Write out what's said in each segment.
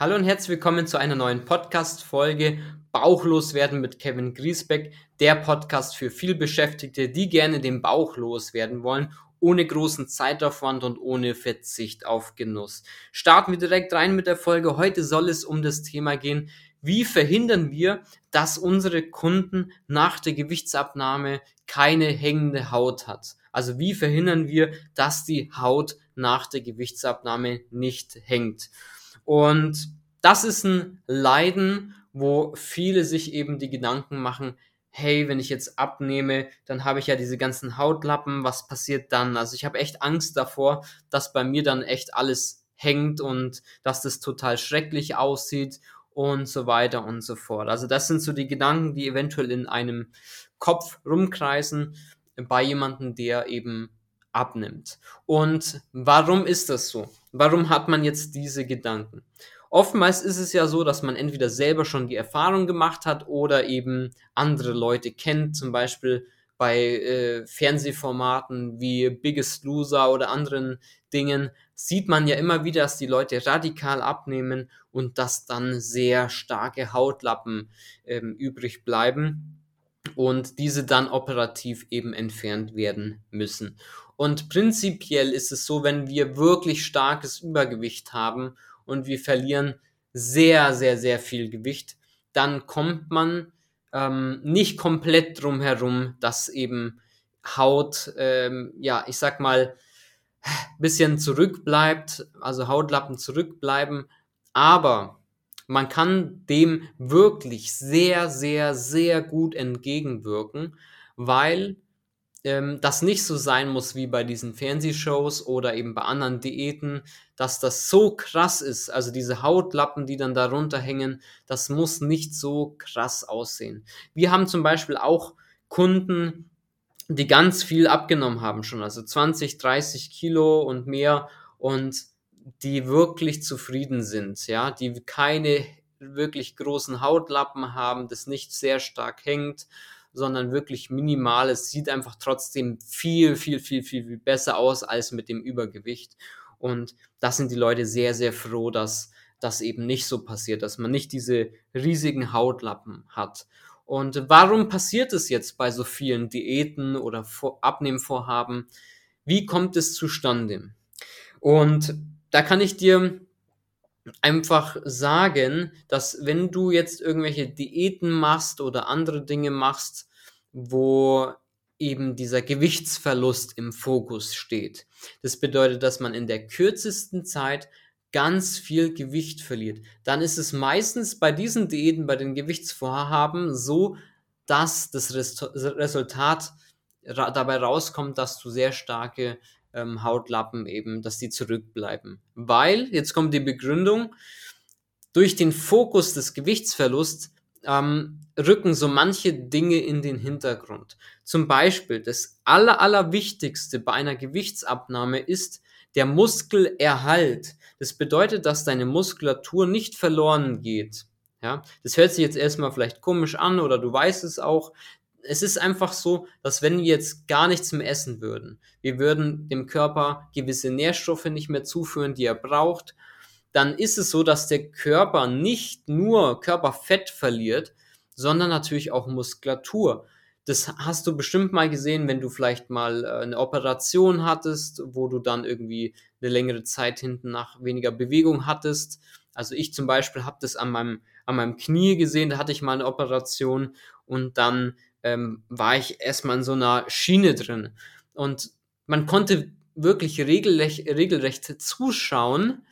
Hallo und herzlich willkommen zu einer neuen Podcast-Folge Bauchlos werden mit Kevin Griesbeck, der Podcast für vielbeschäftigte, die gerne den Bauch loswerden wollen, ohne großen Zeitaufwand und ohne Verzicht auf Genuss. Starten wir direkt rein mit der Folge. Heute soll es um das Thema gehen, wie verhindern wir, dass unsere Kunden nach der Gewichtsabnahme keine hängende Haut hat? Also wie verhindern wir, dass die Haut nach der Gewichtsabnahme nicht hängt? Und das ist ein Leiden, wo viele sich eben die Gedanken machen, hey, wenn ich jetzt abnehme, dann habe ich ja diese ganzen Hautlappen, was passiert dann? Also ich habe echt Angst davor, dass bei mir dann echt alles hängt und dass das total schrecklich aussieht und so weiter und so fort. Also das sind so die Gedanken, die eventuell in einem Kopf rumkreisen bei jemandem, der eben abnimmt. Und warum ist das so? Warum hat man jetzt diese Gedanken? Oftmals ist es ja so, dass man entweder selber schon die Erfahrung gemacht hat oder eben andere Leute kennt, zum Beispiel bei äh, Fernsehformaten wie Biggest Loser oder anderen Dingen sieht man ja immer wieder, dass die Leute radikal abnehmen und dass dann sehr starke Hautlappen ähm, übrig bleiben und diese dann operativ eben entfernt werden müssen. Und prinzipiell ist es so, wenn wir wirklich starkes Übergewicht haben und wir verlieren sehr, sehr, sehr viel Gewicht, dann kommt man ähm, nicht komplett drum herum, dass eben Haut, ähm, ja, ich sag mal, bisschen zurückbleibt, also Hautlappen zurückbleiben, aber man kann dem wirklich sehr, sehr, sehr gut entgegenwirken, weil ähm, das nicht so sein muss wie bei diesen Fernsehshows oder eben bei anderen Diäten, dass das so krass ist, also diese Hautlappen, die dann darunter hängen, das muss nicht so krass aussehen. Wir haben zum Beispiel auch Kunden, die ganz viel abgenommen haben schon, also 20, 30 Kilo und mehr und die wirklich zufrieden sind, ja, die keine wirklich großen Hautlappen haben, das nicht sehr stark hängt sondern wirklich minimal. Es sieht einfach trotzdem viel, viel, viel, viel, viel besser aus als mit dem Übergewicht. Und da sind die Leute sehr, sehr froh, dass das eben nicht so passiert, dass man nicht diese riesigen Hautlappen hat. Und warum passiert es jetzt bei so vielen Diäten oder Abnehmvorhaben? Wie kommt es zustande? Und da kann ich dir einfach sagen, dass wenn du jetzt irgendwelche Diäten machst oder andere Dinge machst, wo eben dieser Gewichtsverlust im Fokus steht. Das bedeutet, dass man in der kürzesten Zeit ganz viel Gewicht verliert. Dann ist es meistens bei diesen Diäten, bei den Gewichtsvorhaben so, dass das Resultat dabei rauskommt, dass du sehr starke ähm, Hautlappen eben, dass die zurückbleiben. Weil, jetzt kommt die Begründung, durch den Fokus des Gewichtsverlusts ähm, rücken so manche Dinge in den Hintergrund. Zum Beispiel, das aller, allerwichtigste bei einer Gewichtsabnahme ist der Muskelerhalt. Das bedeutet, dass deine Muskulatur nicht verloren geht. Ja, das hört sich jetzt erstmal vielleicht komisch an oder du weißt es auch es ist einfach so, dass wenn wir jetzt gar nichts mehr essen würden, wir würden dem Körper gewisse Nährstoffe nicht mehr zuführen, die er braucht, dann ist es so, dass der Körper nicht nur Körperfett verliert, sondern natürlich auch Muskulatur. Das hast du bestimmt mal gesehen, wenn du vielleicht mal äh, eine Operation hattest, wo du dann irgendwie eine längere Zeit hinten nach weniger Bewegung hattest. Also ich zum Beispiel habe das an meinem, an meinem Knie gesehen, da hatte ich mal eine Operation und dann ähm, war ich erstmal in so einer Schiene drin. Und man konnte wirklich regelrecht, regelrecht zuschauen,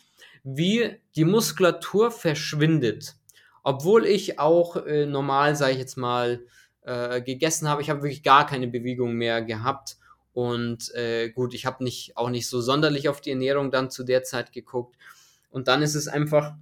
wie die Muskulatur verschwindet. Obwohl ich auch äh, normal, sage ich jetzt mal, äh, gegessen habe. Ich habe wirklich gar keine Bewegung mehr gehabt. Und äh, gut, ich habe nicht, auch nicht so sonderlich auf die Ernährung dann zu der Zeit geguckt. Und dann ist es einfach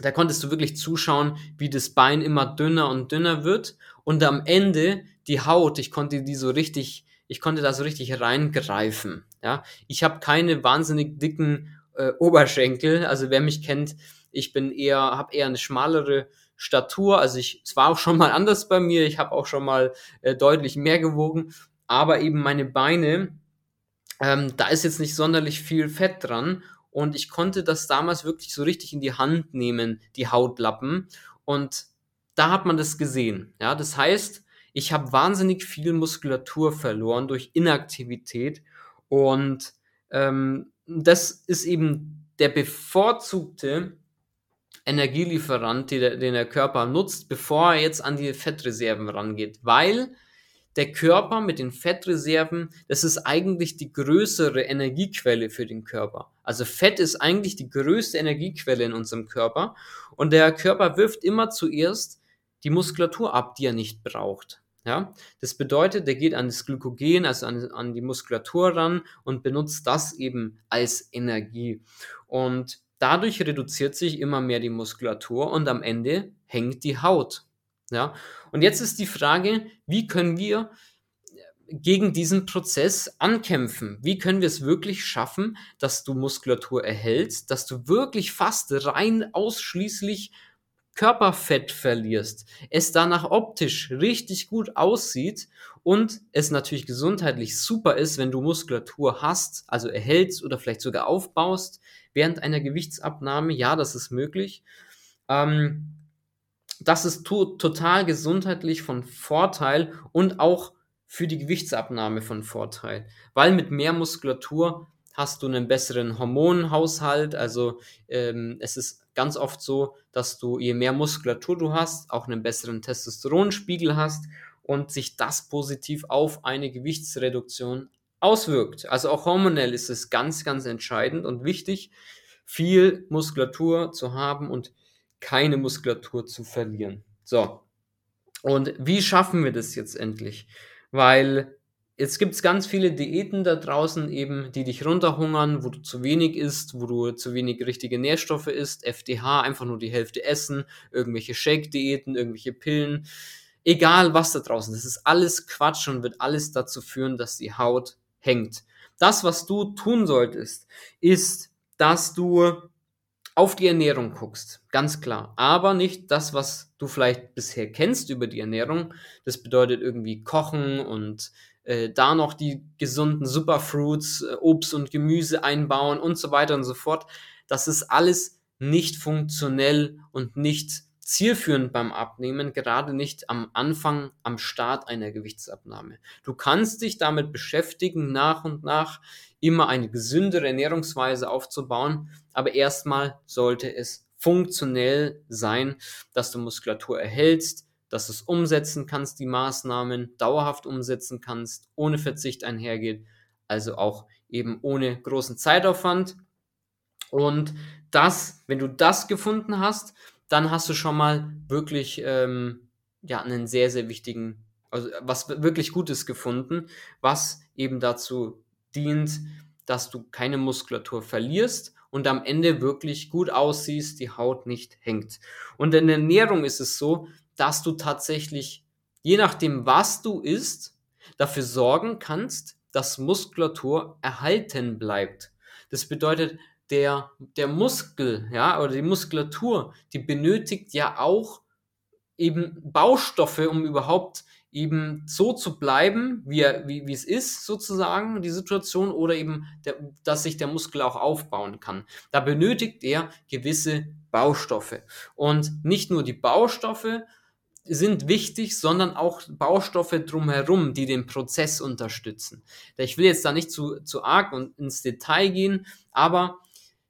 da konntest du wirklich zuschauen, wie das Bein immer dünner und dünner wird und am Ende die Haut, ich konnte die so richtig, ich konnte da so richtig reingreifen. Ja, ich habe keine wahnsinnig dicken äh, Oberschenkel, also wer mich kennt, ich bin eher, habe eher eine schmalere Statur, also ich, es war auch schon mal anders bei mir, ich habe auch schon mal äh, deutlich mehr gewogen, aber eben meine Beine, ähm, da ist jetzt nicht sonderlich viel Fett dran Und ich konnte das damals wirklich so richtig in die Hand nehmen, die Hautlappen. Und da hat man das gesehen. Ja, das heißt, ich habe wahnsinnig viel Muskulatur verloren durch Inaktivität. Und ähm, das ist eben der bevorzugte Energielieferant, den der, Körper nutzt, bevor er jetzt an die Fettreserven rangeht. Weil der Körper mit den Fettreserven, das ist eigentlich die größere Energiequelle für den Körper. Also Fett ist eigentlich die größte Energiequelle in unserem Körper und der Körper wirft immer zuerst die Muskulatur ab, die er nicht braucht. Ja, das bedeutet, der geht an das Glykogen, also an, an die Muskulatur ran und benutzt das eben als Energie. Und dadurch reduziert sich immer mehr die Muskulatur und am Ende hängt die Haut. Ja, und jetzt ist die Frage, wie können wir gegen diesen Prozess ankämpfen? Wie können wir es wirklich schaffen, dass du Muskulatur erhältst, dass du wirklich fast rein ausschließlich Körperfett verlierst, es danach optisch richtig gut aussieht und es natürlich gesundheitlich super ist, wenn du Muskulatur hast, also erhältst oder vielleicht sogar aufbaust während einer Gewichtsabnahme. Ja, das ist möglich. Ähm, das ist to total gesundheitlich von Vorteil und auch für die Gewichtsabnahme von Vorteil, weil mit mehr Muskulatur hast du einen besseren Hormonhaushalt. Also ähm, es ist ganz oft so, dass du je mehr Muskulatur du hast, auch einen besseren Testosteronspiegel hast und sich das positiv auf eine Gewichtsreduktion auswirkt. Also auch hormonell ist es ganz, ganz entscheidend und wichtig, viel Muskulatur zu haben und keine Muskulatur zu verlieren. So. Und wie schaffen wir das jetzt endlich? Weil jetzt gibt es ganz viele Diäten da draußen eben, die dich runterhungern, wo du zu wenig isst, wo du zu wenig richtige Nährstoffe isst, FDH, einfach nur die Hälfte essen, irgendwelche Shake-Diäten, irgendwelche Pillen, egal was da draußen, das ist alles Quatsch und wird alles dazu führen, dass die Haut hängt. Das, was du tun solltest, ist, dass du auf die Ernährung guckst, ganz klar. Aber nicht das, was du vielleicht bisher kennst über die Ernährung. Das bedeutet irgendwie Kochen und äh, da noch die gesunden Superfruits, äh, Obst und Gemüse einbauen und so weiter und so fort. Das ist alles nicht funktionell und nicht zielführend beim Abnehmen, gerade nicht am Anfang, am Start einer Gewichtsabnahme. Du kannst dich damit beschäftigen, nach und nach immer eine gesündere Ernährungsweise aufzubauen, aber erstmal sollte es funktionell sein, dass du Muskulatur erhältst, dass du es umsetzen kannst, die Maßnahmen dauerhaft umsetzen kannst, ohne Verzicht einhergeht, also auch eben ohne großen Zeitaufwand. Und das, wenn du das gefunden hast, dann hast du schon mal wirklich ähm, ja, einen sehr, sehr wichtigen, also was wirklich Gutes gefunden, was eben dazu dient, dass du keine Muskulatur verlierst und am Ende wirklich gut aussiehst, die Haut nicht hängt. Und in der Ernährung ist es so, dass du tatsächlich, je nachdem, was du isst, dafür sorgen kannst, dass Muskulatur erhalten bleibt. Das bedeutet, der, der Muskel, ja, oder die Muskulatur, die benötigt ja auch eben Baustoffe, um überhaupt eben so zu bleiben, wie, er, wie, wie es ist, sozusagen, die Situation, oder eben, der, dass sich der Muskel auch aufbauen kann. Da benötigt er gewisse Baustoffe. Und nicht nur die Baustoffe sind wichtig, sondern auch Baustoffe drumherum, die den Prozess unterstützen. Ich will jetzt da nicht zu, zu arg und ins Detail gehen, aber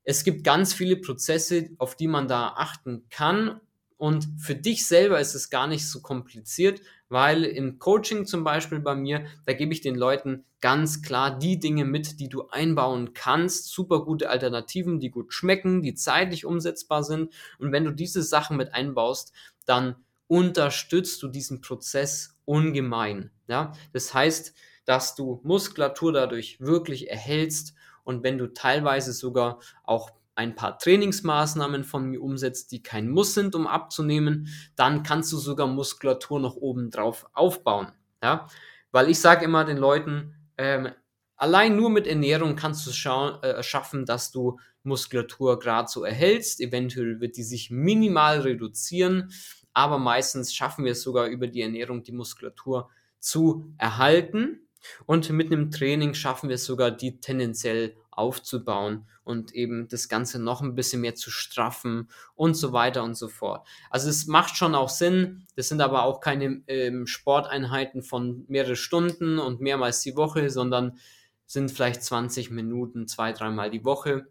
es gibt ganz viele Prozesse, auf die man da achten kann. Und für dich selber ist es gar nicht so kompliziert, weil im Coaching zum Beispiel bei mir, da gebe ich den Leuten ganz klar die Dinge mit, die du einbauen kannst. Super gute Alternativen, die gut schmecken, die zeitlich umsetzbar sind. Und wenn du diese Sachen mit einbaust, dann unterstützt du diesen Prozess ungemein. Ja? Das heißt, dass du Muskulatur dadurch wirklich erhältst und wenn du teilweise sogar auch ein paar Trainingsmaßnahmen von mir umsetzt, die kein Muss sind, um abzunehmen, dann kannst du sogar Muskulatur noch oben drauf aufbauen. Ja? Weil ich sage immer den Leuten, ähm, allein nur mit Ernährung kannst du es äh, schaffen, dass du Muskulatur gerade so erhältst. Eventuell wird die sich minimal reduzieren, aber meistens schaffen wir es sogar über die Ernährung, die Muskulatur zu erhalten. Und mit einem Training schaffen wir es sogar, die tendenziell aufzubauen und eben das Ganze noch ein bisschen mehr zu straffen und so weiter und so fort. Also es macht schon auch Sinn, das sind aber auch keine ähm, Sporteinheiten von mehrere Stunden und mehrmals die Woche, sondern sind vielleicht 20 Minuten, zwei, dreimal die Woche.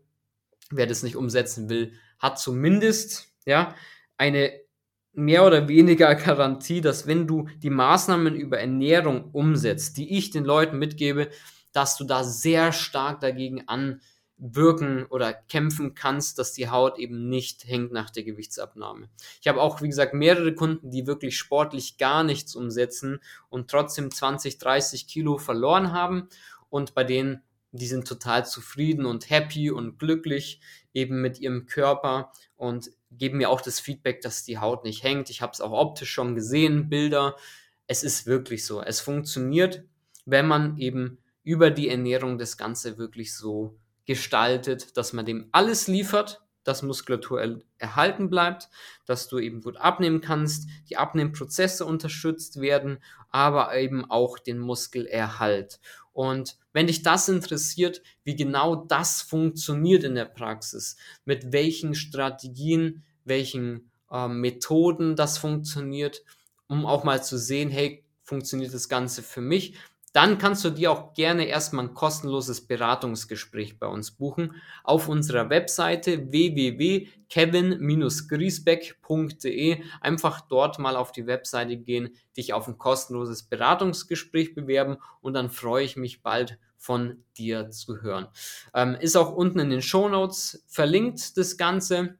Wer das nicht umsetzen will, hat zumindest ja eine mehr oder weniger Garantie, dass wenn du die Maßnahmen über Ernährung umsetzt, die ich den Leuten mitgebe, dass du da sehr stark dagegen anwirken oder kämpfen kannst, dass die Haut eben nicht hängt nach der Gewichtsabnahme. Ich habe auch, wie gesagt, mehrere Kunden, die wirklich sportlich gar nichts umsetzen und trotzdem 20, 30 Kilo verloren haben und bei denen die sind total zufrieden und happy und glücklich eben mit ihrem Körper und geben mir auch das Feedback, dass die Haut nicht hängt. Ich habe es auch optisch schon gesehen, Bilder. Es ist wirklich so. Es funktioniert, wenn man eben über die Ernährung das Ganze wirklich so gestaltet, dass man dem alles liefert, dass Muskulatur er erhalten bleibt, dass du eben gut abnehmen kannst, die Abnehmprozesse unterstützt werden, aber eben auch den Muskelerhalt. Und wenn dich das interessiert, wie genau das funktioniert in der Praxis, mit welchen Strategien, welchen äh, Methoden das funktioniert, um auch mal zu sehen, hey, funktioniert das Ganze für mich, dann kannst du dir auch gerne erstmal ein kostenloses Beratungsgespräch bei uns buchen auf unserer Webseite www.kevin-griesbeck.de. Einfach dort mal auf die Webseite gehen, dich auf ein kostenloses Beratungsgespräch bewerben und dann freue ich mich bald von dir zu hören. Ähm, ist auch unten in den Show Notes verlinkt das Ganze.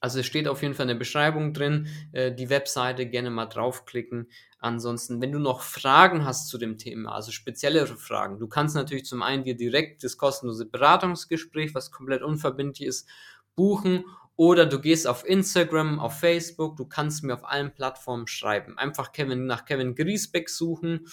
Also es steht auf jeden Fall in der Beschreibung drin, äh, die Webseite gerne mal draufklicken. Ansonsten, wenn du noch Fragen hast zu dem Thema, also speziellere Fragen, du kannst natürlich zum einen dir direkt das kostenlose Beratungsgespräch, was komplett unverbindlich ist, buchen oder du gehst auf Instagram, auf Facebook, du kannst mir auf allen Plattformen schreiben. Einfach Kevin nach Kevin Griesbeck suchen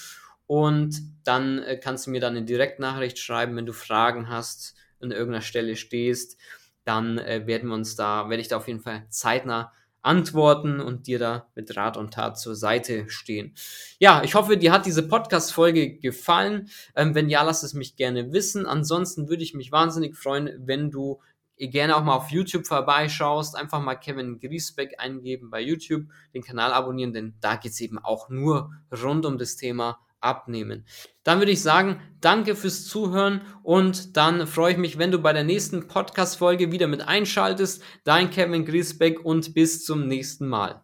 und dann äh, kannst du mir dann eine Direktnachricht schreiben, wenn du Fragen hast, an irgendeiner Stelle stehst dann äh, werden wir uns da, werde ich da auf jeden Fall zeitnah antworten und dir da mit Rat und Tat zur Seite stehen. Ja, ich hoffe, dir hat diese Podcast-Folge gefallen. Ähm, wenn ja, lass es mich gerne wissen. Ansonsten würde ich mich wahnsinnig freuen, wenn du gerne auch mal auf YouTube vorbeischaust, einfach mal Kevin Griesbeck eingeben bei YouTube, den Kanal abonnieren, denn da geht es eben auch nur rund um das Thema abnehmen. Dann würde ich sagen, danke fürs Zuhören und dann freue ich mich, wenn du bei der nächsten Podcast-Folge wieder mit einschaltest. Dein Kevin Griesbeck und bis zum nächsten Mal.